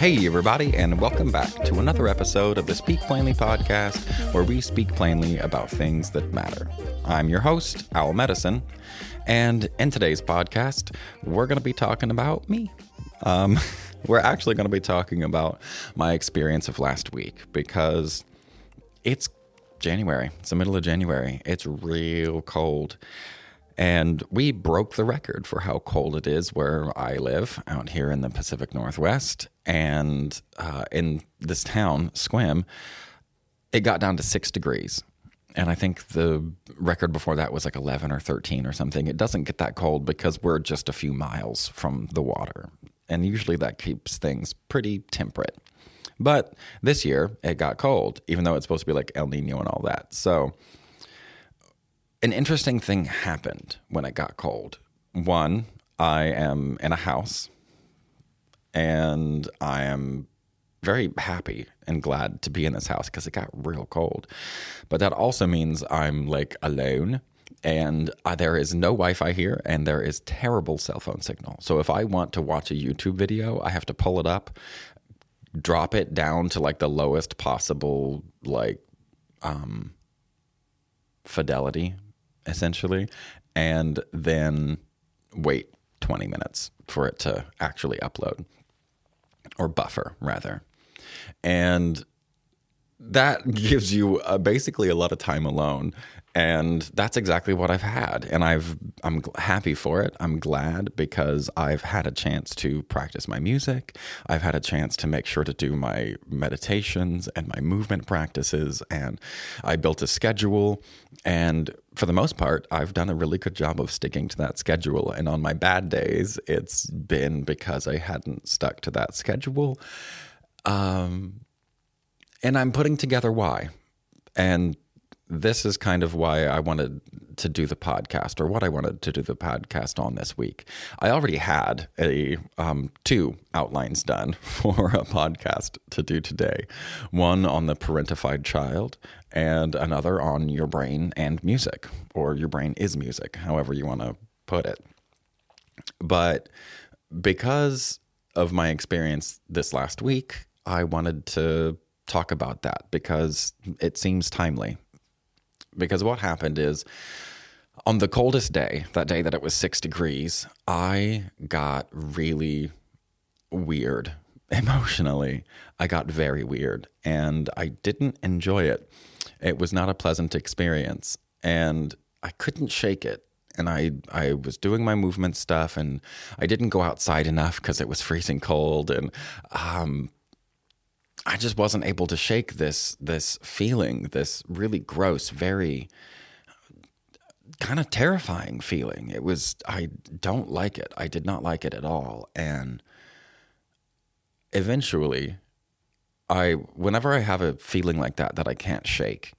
Hey, everybody, and welcome back to another episode of the Speak Plainly podcast, where we speak plainly about things that matter. I'm your host, Owl Medicine, and in today's podcast, we're going to be talking about me. Um, we're actually going to be talking about my experience of last week because it's January. It's the middle of January. It's real cold. And we broke the record for how cold it is where I live out here in the Pacific Northwest. And uh, in this town, Sequim, it got down to six degrees. And I think the record before that was like 11 or 13 or something. It doesn't get that cold because we're just a few miles from the water. And usually that keeps things pretty temperate. But this year it got cold, even though it's supposed to be like El Nino and all that. So an interesting thing happened when it got cold. One, I am in a house and I am very happy and glad to be in this house because it got real cold. But that also means I'm like alone and uh, there is no Wi-Fi here, and there is terrible cell phone signal. So if I want to watch a YouTube video, I have to pull it up, drop it down to like the lowest possible like um, fidelity essentially, and then wait 20 minutes for it to actually upload or buffer rather. And that gives you uh, basically a lot of time alone and that's exactly what I've had and I've I'm happy for it. I'm glad because I've had a chance to practice my music. I've had a chance to make sure to do my meditations and my movement practices and I built a schedule and for the most part I've done a really good job of sticking to that schedule and on my bad days it's been because I hadn't stuck to that schedule. Um and I'm putting together why. And this is kind of why I wanted to do the podcast, or what I wanted to do the podcast on this week. I already had a um, two outlines done for a podcast to do today. One on the parentified child, and another on your brain and music, or your brain is music, however you want to put it. But because of my experience this last week, I wanted to talk about that because it seems timely because what happened is on the coldest day, that day that it was six degrees, I got really weird emotionally. I got very weird and I didn't enjoy it. It was not a pleasant experience and I couldn't shake it. And I, I was doing my movement stuff and I didn't go outside enough because it was freezing cold. And um, I just wasn't able to shake this this feeling, this really gross, very kind of terrifying feeling. It was I don't like it. I did not like it at all. And eventually I whenever I have a feeling like that that I can't shake,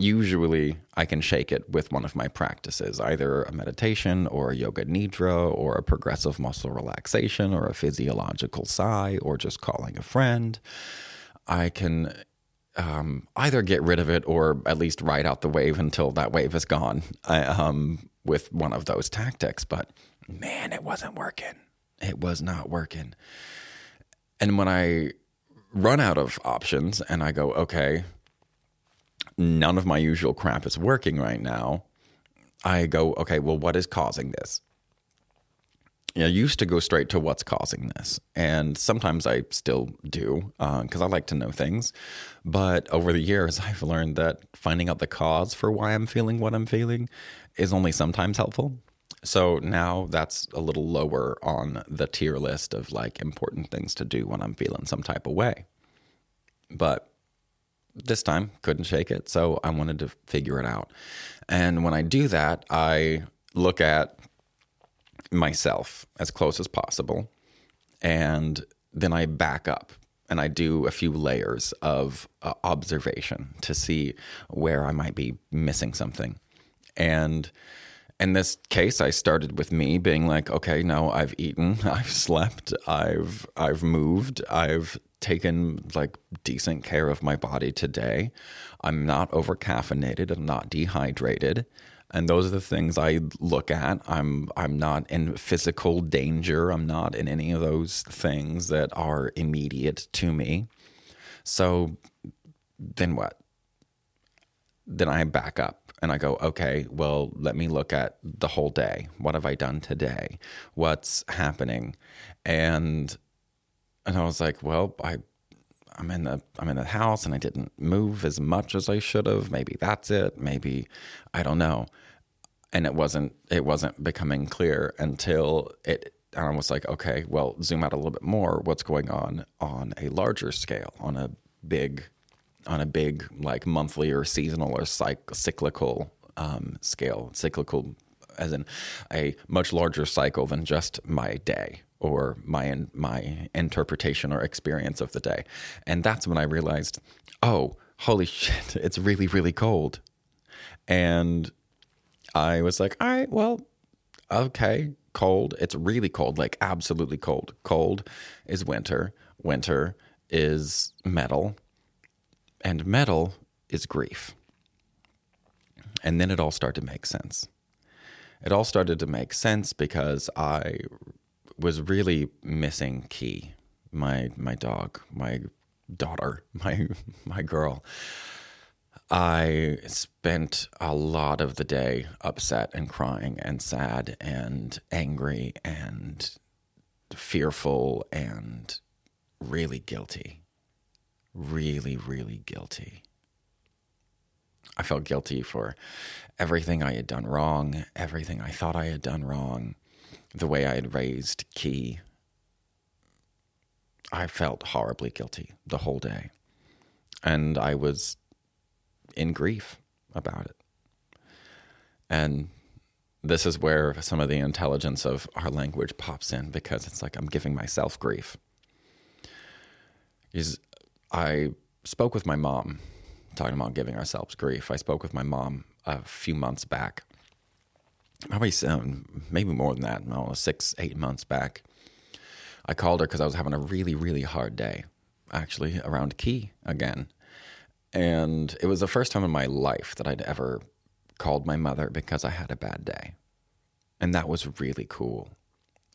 usually I can shake it with one of my practices, either a meditation or a yoga nidra or a progressive muscle relaxation or a physiological sigh or just calling a friend. I can um, either get rid of it or at least ride out the wave until that wave is gone I, um, with one of those tactics. But man, it wasn't working. It was not working. And when I run out of options and I go, okay, none of my usual crap is working right now, I go, okay, well, what is causing this? I used to go straight to what's causing this. And sometimes I still do because uh, I like to know things. But over the years, I've learned that finding out the cause for why I'm feeling what I'm feeling is only sometimes helpful. So now that's a little lower on the tier list of like important things to do when I'm feeling some type of way. But this time couldn't shake it so i wanted to figure it out. And when i do that i look at myself as close as possible and then i back up and i do a few layers of uh, observation to see where i might be missing something. And in this case i started with me being like okay no i've eaten i've slept i've i've moved i've taken like decent care of my body today. I'm not over caffeinated. I'm not dehydrated. and those are the things I look at. I'm I'm not in physical danger. I'm not in any of those things that are immediate to me. So then what? Then I back up and I go, okay, well, let me look at the whole day. What have I done today? What's happening? And and I was like, well, I I'm in the I'm in the house and I didn't move as much as I should have. Maybe that's it. Maybe I don't know. And it wasn't it wasn't becoming clear until it and I was like, okay, well, zoom out a little bit more. What's going on on a larger scale, on a big, on a big like monthly or seasonal or cyc- cyclical um, scale, cyclical as in a much larger cycle than just my day or my my interpretation or experience of the day. And that's when I realized, oh, holy shit, it's really really cold. And I was like, all right, well, okay, cold. It's really cold, like absolutely cold. Cold is winter. Winter is metal. And metal is grief. And then it all started to make sense. It all started to make sense because I was really missing Key, my my dog, my daughter, my my girl. I spent a lot of the day upset and crying and sad and angry and fearful and really guilty. Really, really guilty. I felt guilty for everything I had done wrong, everything I thought I had done wrong, the way I had raised Key. I felt horribly guilty the whole day. And I was in grief about it. And this is where some of the intelligence of our language pops in because it's like I'm giving myself grief. Is I spoke with my mom, talking about giving ourselves grief. I spoke with my mom a few months back, probably um, maybe more than that, know, six, eight months back. I called her because I was having a really, really hard day, actually, around Key again. And it was the first time in my life that I'd ever called my mother because I had a bad day. And that was really cool.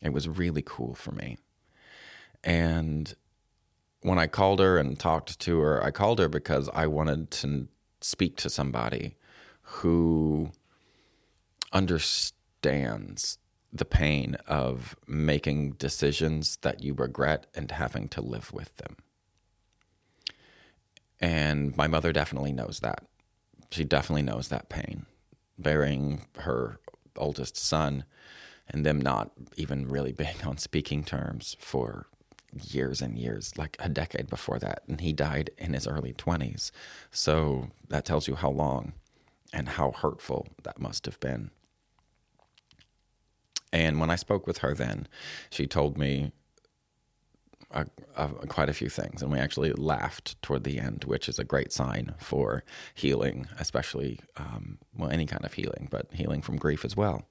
It was really cool for me. And when I called her and talked to her, I called her because I wanted to speak to somebody who understands the pain of making decisions that you regret and having to live with them. And my mother definitely knows that. She definitely knows that pain. Burying her oldest son and them not even really being on speaking terms for years and years, like a decade before that. And he died in his early 20s. So that tells you how long and how hurtful that must have been. And when I spoke with her then, she told me quite a few things, and we actually laughed toward the end, which is a great sign for healing, especially um, well, any kind of healing, but healing from grief as well.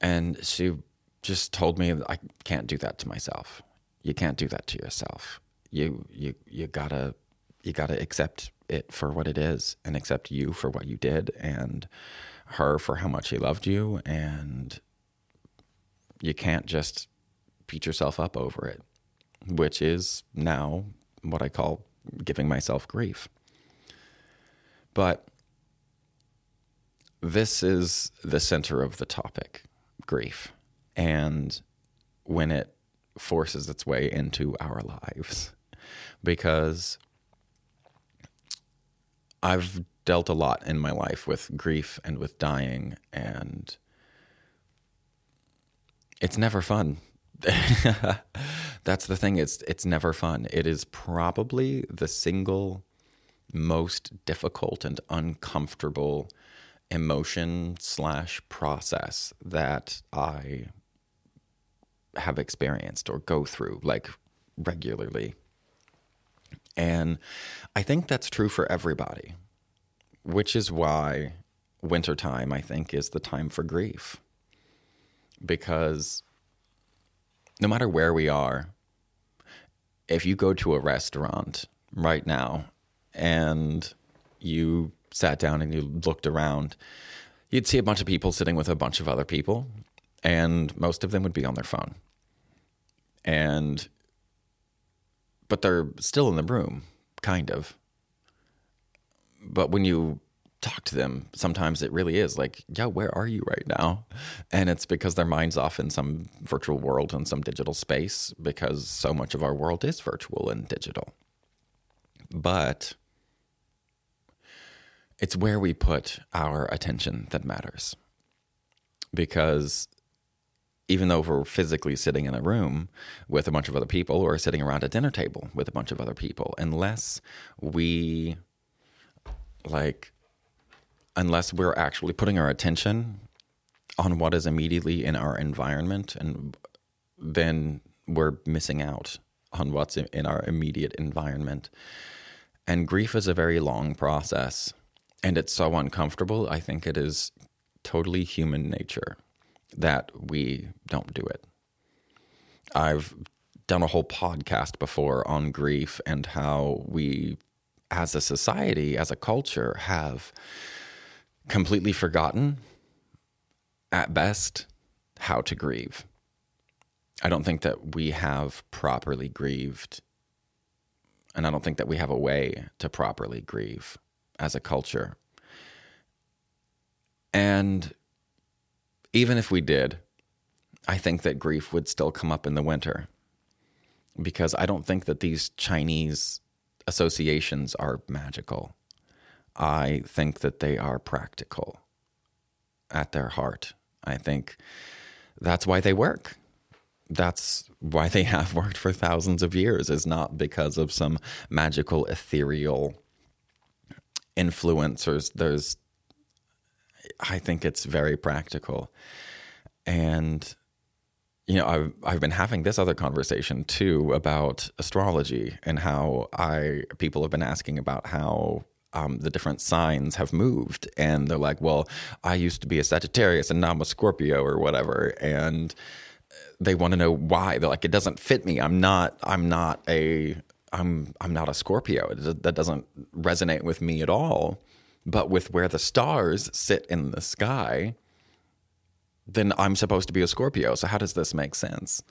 And she just told me I can't do that to myself. You can't do that to yourself. You you you gotta you gotta accept it for what it is, and accept you for what you did, and her for how much she loved you, and you can't just beat yourself up over it, which is now what I call giving myself grief. But this is the center of the topic grief. And when it forces its way into our lives, because I've dealt a lot in my life with grief and with dying, and it's never fun That's the thing. It's it's never fun. It is probably the single most difficult and uncomfortable emotion slash process that I have experienced or go through like regularly. And I think that's true for everybody, which is why wintertime, I think, is the time for grief. Because no matter where we are, if you go to a restaurant right now and you sat down and you looked around, you'd see a bunch of people sitting with a bunch of other people, and most of them would be on their phone. And, but they're still in the room, kind of. But when you talk to them, sometimes it really is like, yeah, where are you right now? And it's because their mind's off in some virtual world and some digital space because so much of our world is virtual and digital. But it's where we put our attention that matters. Because even though we're physically sitting in a room with a bunch of other people or sitting around a dinner table with a bunch of other people, unless we like, unless we're actually putting our attention on what is immediately in our environment, and then we're missing out on what's in our immediate environment. And grief is a very long process and it's so uncomfortable. I think it is totally human nature that we don't do it. I've done a whole podcast before on grief and how we, as a society, as a culture, have completely forgotten, at best, how to grieve. I don't think that we have properly grieved and I don't think that we have a way to properly grieve as a culture. And even if we did, I think that grief would still come up in the winter because I don't think that these Chinese associations are magical. I think that they are practical at their heart. I think that's why they work that's why they have worked for thousands of years is not because of some magical ethereal influencers there's i think it's very practical and you know I've, I've been having this other conversation too about astrology and how i people have been asking about how um, the different signs have moved and they're like well i used to be a sagittarius and now i'm a scorpio or whatever and they want to know why. They're like, it doesn't fit me. I'm not. I'm not a. I'm. I'm not a Scorpio. That doesn't resonate with me at all. But with where the stars sit in the sky, then I'm supposed to be a Scorpio. So how does this make sense?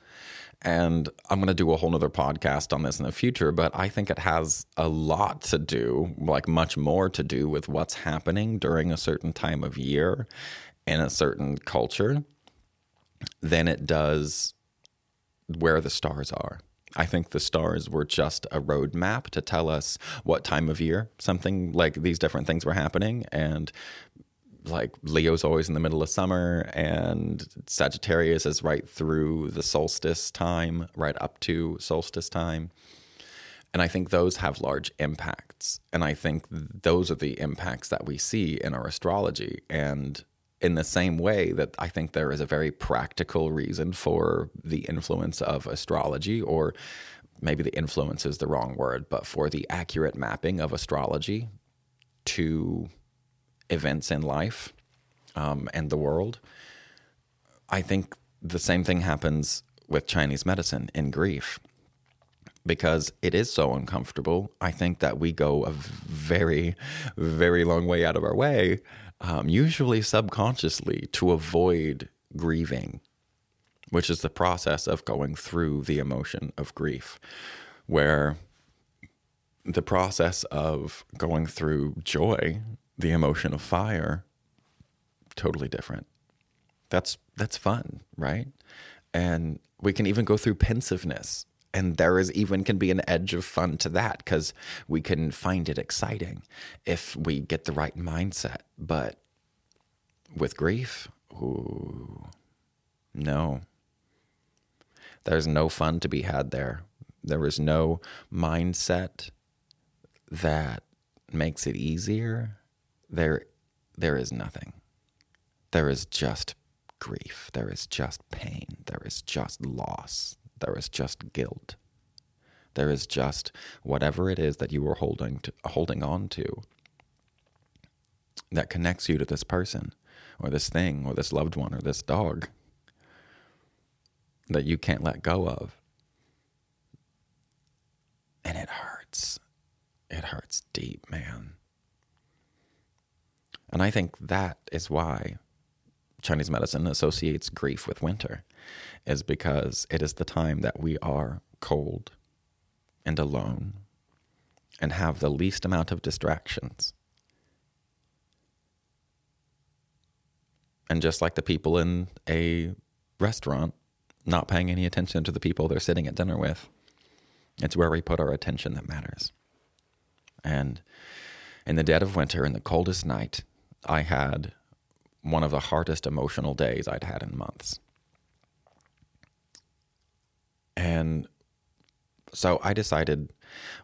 And I'm going to do a whole nother podcast on this in the future, but I think it has a lot to do, like much more to do with what's happening during a certain time of year in a certain culture than it does where the stars are. I think the stars were just a roadmap to tell us what time of year something like these different things were happening. And like Leo's always in the middle of summer, and Sagittarius is right through the solstice time, right up to solstice time. And I think those have large impacts. And I think those are the impacts that we see in our astrology. And in the same way that I think there is a very practical reason for the influence of astrology, or maybe the influence is the wrong word, but for the accurate mapping of astrology to events in life um, and the world. I think the same thing happens with Chinese medicine in grief because it is so uncomfortable. I think that we go a very, very long way out of our way um, usually subconsciously, to avoid grieving, which is the process of going through the emotion of grief, where the process of going through joy, the emotion of fire, totally different. That's that's fun, right? And we can even go through pensiveness, and there is even can be an edge of fun to that because we can find it exciting if we get the right mindset. But with grief ooh, no. There's no fun to be had there. There is no mindset that makes it easier. There there is nothing. There is just grief. There is just pain. There is just loss there is just guilt. There is just whatever it is that you are holding to, holding on to that connects you to this person or this thing or this loved one or this dog that you can't let go of. And it hurts. It hurts deep, man. And I think that is why Chinese medicine associates grief with winter, is because it is the time that we are cold and alone and have the least amount of distractions. And just like the people in a restaurant not paying any attention to the people they're sitting at dinner with, it's where we put our attention that matters. And in the dead of winter, in the coldest night, I had one of the hardest emotional days I'd had in months. And so I decided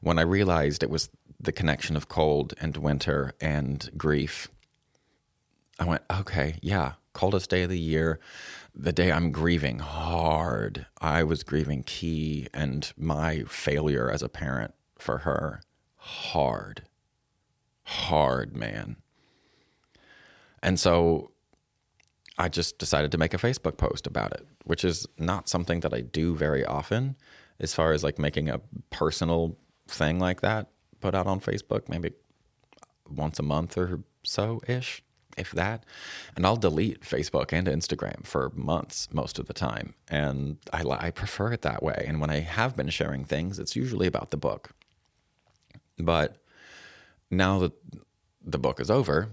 when I realized it was the connection of cold and winter and grief, I went, okay, yeah, coldest day of the year, the day I'm grieving hard. I was grieving Key and my failure as a parent for her hard. Hard, man. And so I just decided to make a Facebook post about it, which is not something that I do very often as far as like making a personal thing like that put out on Facebook, maybe once a month or so ish, if that. And I'll delete Facebook and Instagram for months most of the time. And I, I prefer it that way. And when I have been sharing things, it's usually about the book. But now that the book is over,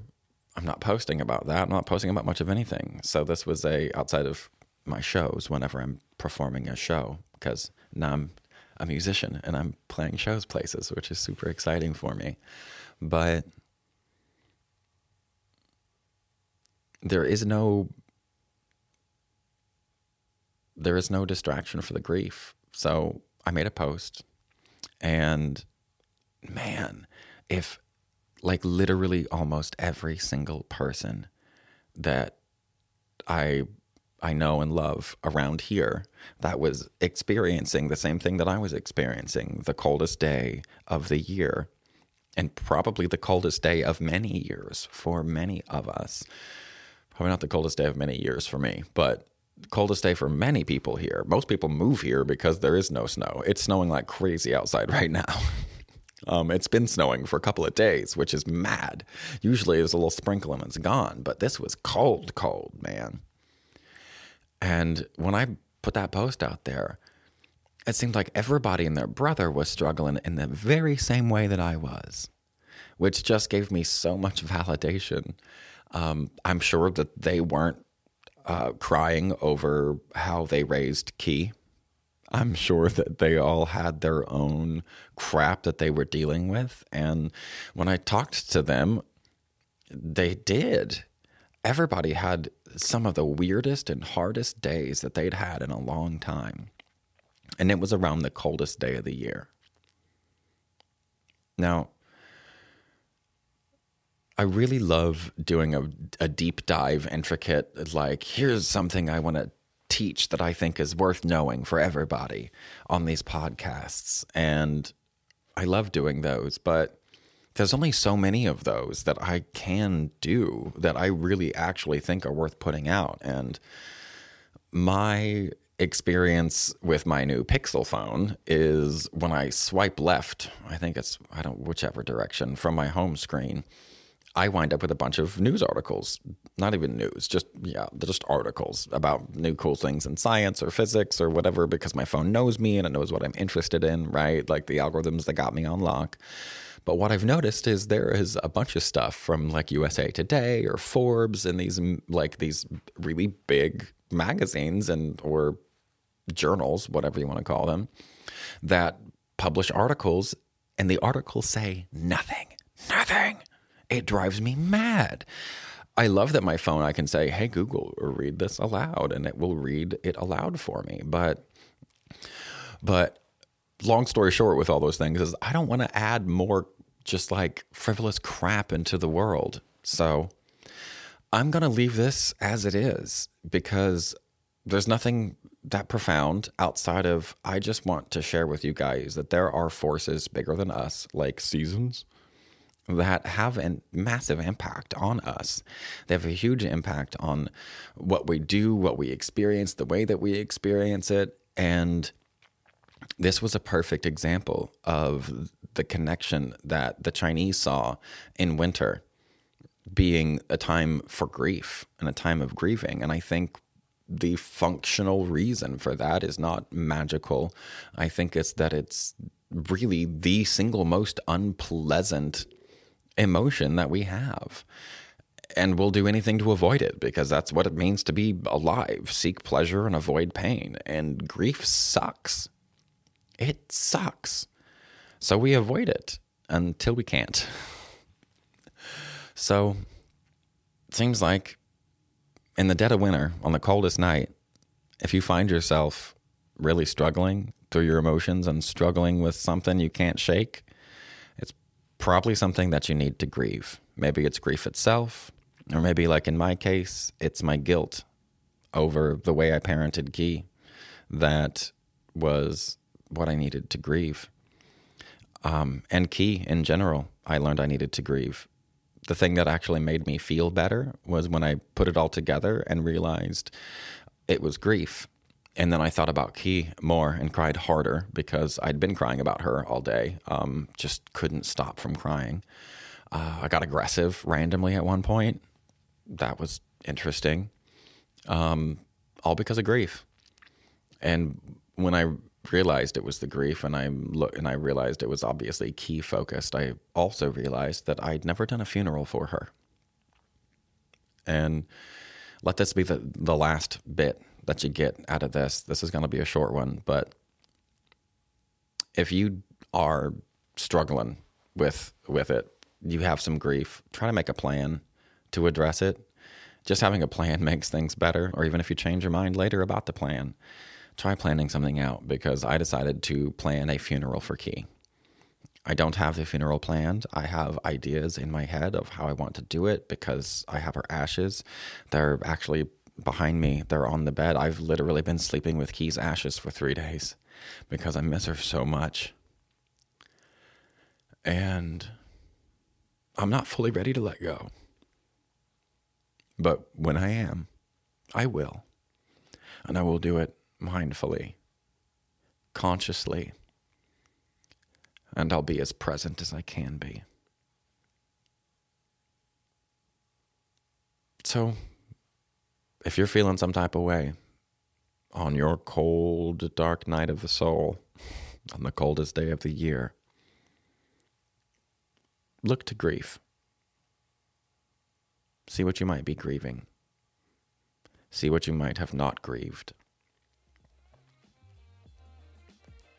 I'm not posting about that. I'm not posting about much of anything. So this was a outside of my shows whenever I'm performing a show because now I'm a musician and I'm playing shows places, which is super exciting for me. But there is no there is no distraction for the grief. So I made a post and man, if like literally almost every single person that I I know and love around here that was experiencing the same thing that I was experiencing the coldest day of the year, and probably the coldest day of many years for many of us. Probably not the coldest day of many years for me, but coldest day for many people here. Most people move here because there is no snow. It's snowing like crazy outside right now. Um, it's been snowing for a couple of days, which is mad. Usually there's a little sprinkle and it's gone, but this was cold, cold, man. And when I put that post out there, it seemed like everybody and their brother was struggling in the very same way that I was, which just gave me so much validation. Um, I'm sure that they weren't uh, crying over how they raised Key. I'm sure that they all had their own crap that they were dealing with. And when I talked to them, they did. Everybody had some of the weirdest and hardest days that they'd had in a long time. And it was around the coldest day of the year. Now, I really love doing a, a deep dive, intricate, like, here's something I want to teach that I think is worth knowing for everybody on these podcasts. And I love doing those, but there's only so many of those that I can do that I really actually think are worth putting out. And my experience with my new Pixel phone is when I swipe left, I think it's, I don't, whichever direction from my home screen, I wind up with a bunch of news articles. Not even news, just, yeah, just articles about new cool things in science or physics or whatever because my phone knows me and it knows what I'm interested in, right? Like the algorithms that got me on lock. But what I've noticed is there is a bunch of stuff from like USA Today or Forbes and these like these really big magazines and or journals, whatever you want to call them, that publish articles and the articles say nothing. Nothing. It drives me mad. I love that my phone I can say, "Hey Google, read this aloud," and it will read it aloud for me. But but long story short with all those things is I don't want to add more just like frivolous crap into the world. So I'm going to leave this as it is because there's nothing that profound outside of I just want to share with you guys that there are forces bigger than us, like seasons, that have a massive impact on us. They have a huge impact on what we do, what we experience, the way that we experience it. And this was a perfect example of the connection that the Chinese saw in winter. being a time for grief and a time of grieving. And I think the functional reason for that is not magical. I think it's that it's really the single most unpleasant emotion that we have. And we'll do anything to avoid it because that's what it means to be alive seek pleasure and avoid pain. And grief sucks. It sucks. So we avoid it until we can't. So, it seems like in the dead of winter, on the coldest night, if you find yourself really struggling through your emotions and struggling with something you can't shake, probably something that you need to grieve. Maybe it's grief itself, or maybe, like in my case, it's my guilt over the way I parented Key that was what I needed to grieve. Um, and Key in general, I learned I needed to grieve the thing that actually made me feel better was when I put it all together and realized it was grief. And then I thought about Key more and cried harder because I'd been crying about her all day. Um, just couldn't stop from crying. Uh, I got aggressive randomly at one point. That was interesting. Um, all because of grief. And when I realized it was the grief and I look and I realized it was obviously key focused. I also realized that I'd never done a funeral for her. And let this be the, the last bit that you get out of this. This is going to be a short one, but if you are struggling with with it, you have some grief, try to make a plan to address it. Just having a plan makes things better, or even if you change your mind later about the plan, try planning something out because I decided to plan a funeral for Key. I don't have the funeral planned. I have ideas in my head of how I want to do it because I have her ashes. They're actually behind me. They're on the bed. I've literally been sleeping with Key's ashes for three days because I miss her so much. And I'm not fully ready to let go. But when I am, I will. And I will do it mindfully, consciously, and I'll be as present as I can be. So, if you're feeling some type of way on your cold, dark night of the soul, on the coldest day of the year, look to grief. See what you might be grieving. See what you might have not grieved.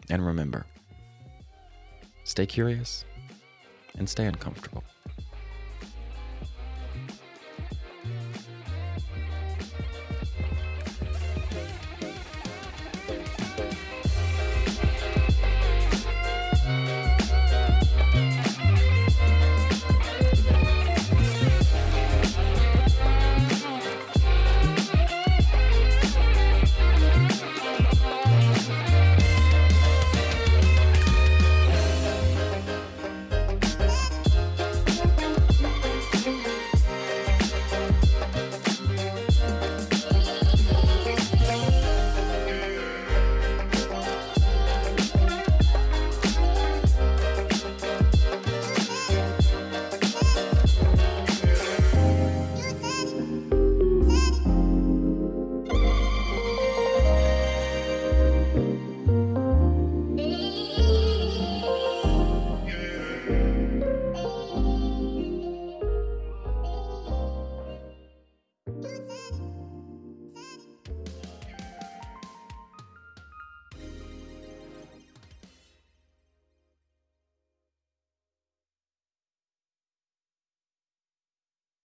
And remember, stay curious and stay uncomfortable.